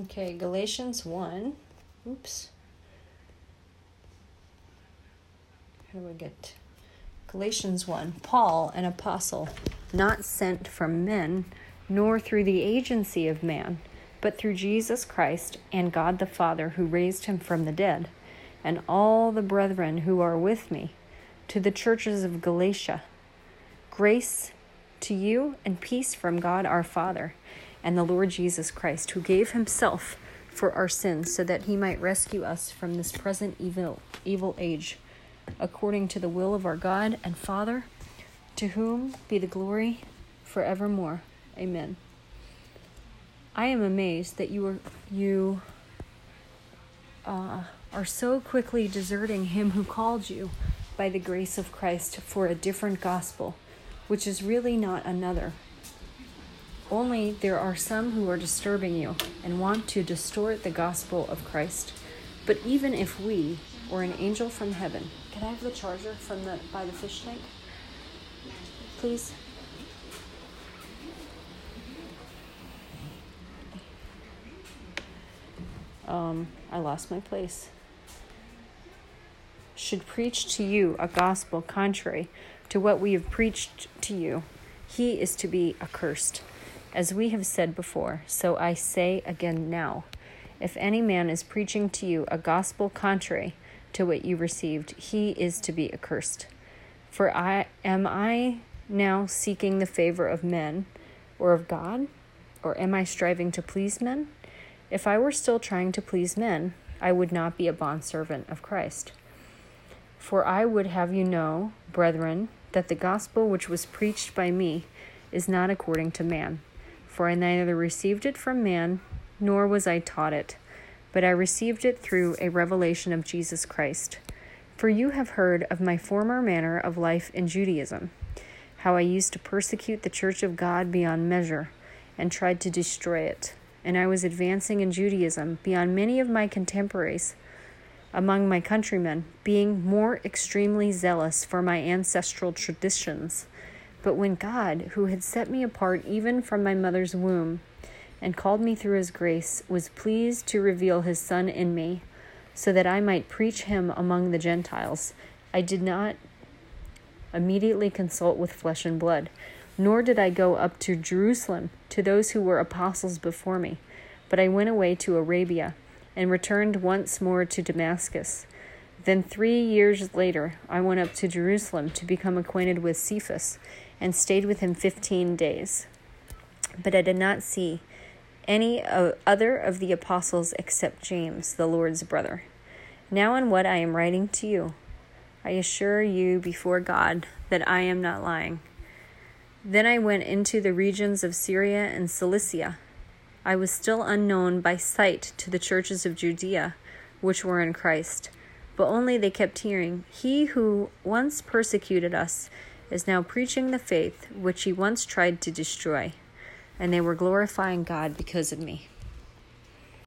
Okay, Galatians 1. Oops. How do I get? Galatians 1. Paul, an apostle, not sent from men, nor through the agency of man, but through Jesus Christ and God the Father who raised him from the dead, and all the brethren who are with me, to the churches of Galatia. Grace to you and peace from God our Father and the Lord Jesus Christ, who gave himself for our sins so that he might rescue us from this present evil evil age according to the will of our God and Father to whom be the glory forevermore. Amen. I am amazed that you are you uh, are so quickly deserting him who called you by the grace of Christ for a different gospel which is really not another only there are some who are disturbing you and want to distort the gospel of Christ. But even if we or an angel from heaven, can I have the charger from the by the fish tank? Please. Um, I lost my place. Should preach to you a gospel contrary to what we have preached to you, he is to be accursed. As we have said before, so I say again now if any man is preaching to you a gospel contrary to what you received, he is to be accursed. For I am I now seeking the favor of men or of God, or am I striving to please men? If I were still trying to please men, I would not be a bondservant of Christ. For I would have you know, brethren, that the gospel which was preached by me is not according to man. For I neither received it from man, nor was I taught it, but I received it through a revelation of Jesus Christ. For you have heard of my former manner of life in Judaism, how I used to persecute the church of God beyond measure, and tried to destroy it. And I was advancing in Judaism beyond many of my contemporaries among my countrymen, being more extremely zealous for my ancestral traditions but when God, who had set me apart even from my mother's womb, and called me through his grace, was pleased to reveal his Son in me, so that I might preach him among the Gentiles, I did not immediately consult with flesh and blood, nor did I go up to Jerusalem to those who were apostles before me, but I went away to Arabia, and returned once more to Damascus. Then three years later, I went up to Jerusalem to become acquainted with Cephas and stayed with him fifteen days. But I did not see any other of the apostles except James, the Lord's brother. Now, in what I am writing to you, I assure you before God that I am not lying. Then I went into the regions of Syria and Cilicia. I was still unknown by sight to the churches of Judea, which were in Christ, but only they kept hearing, He who once persecuted us is now preaching the faith which he once tried to destroy, and they were glorifying God because of me.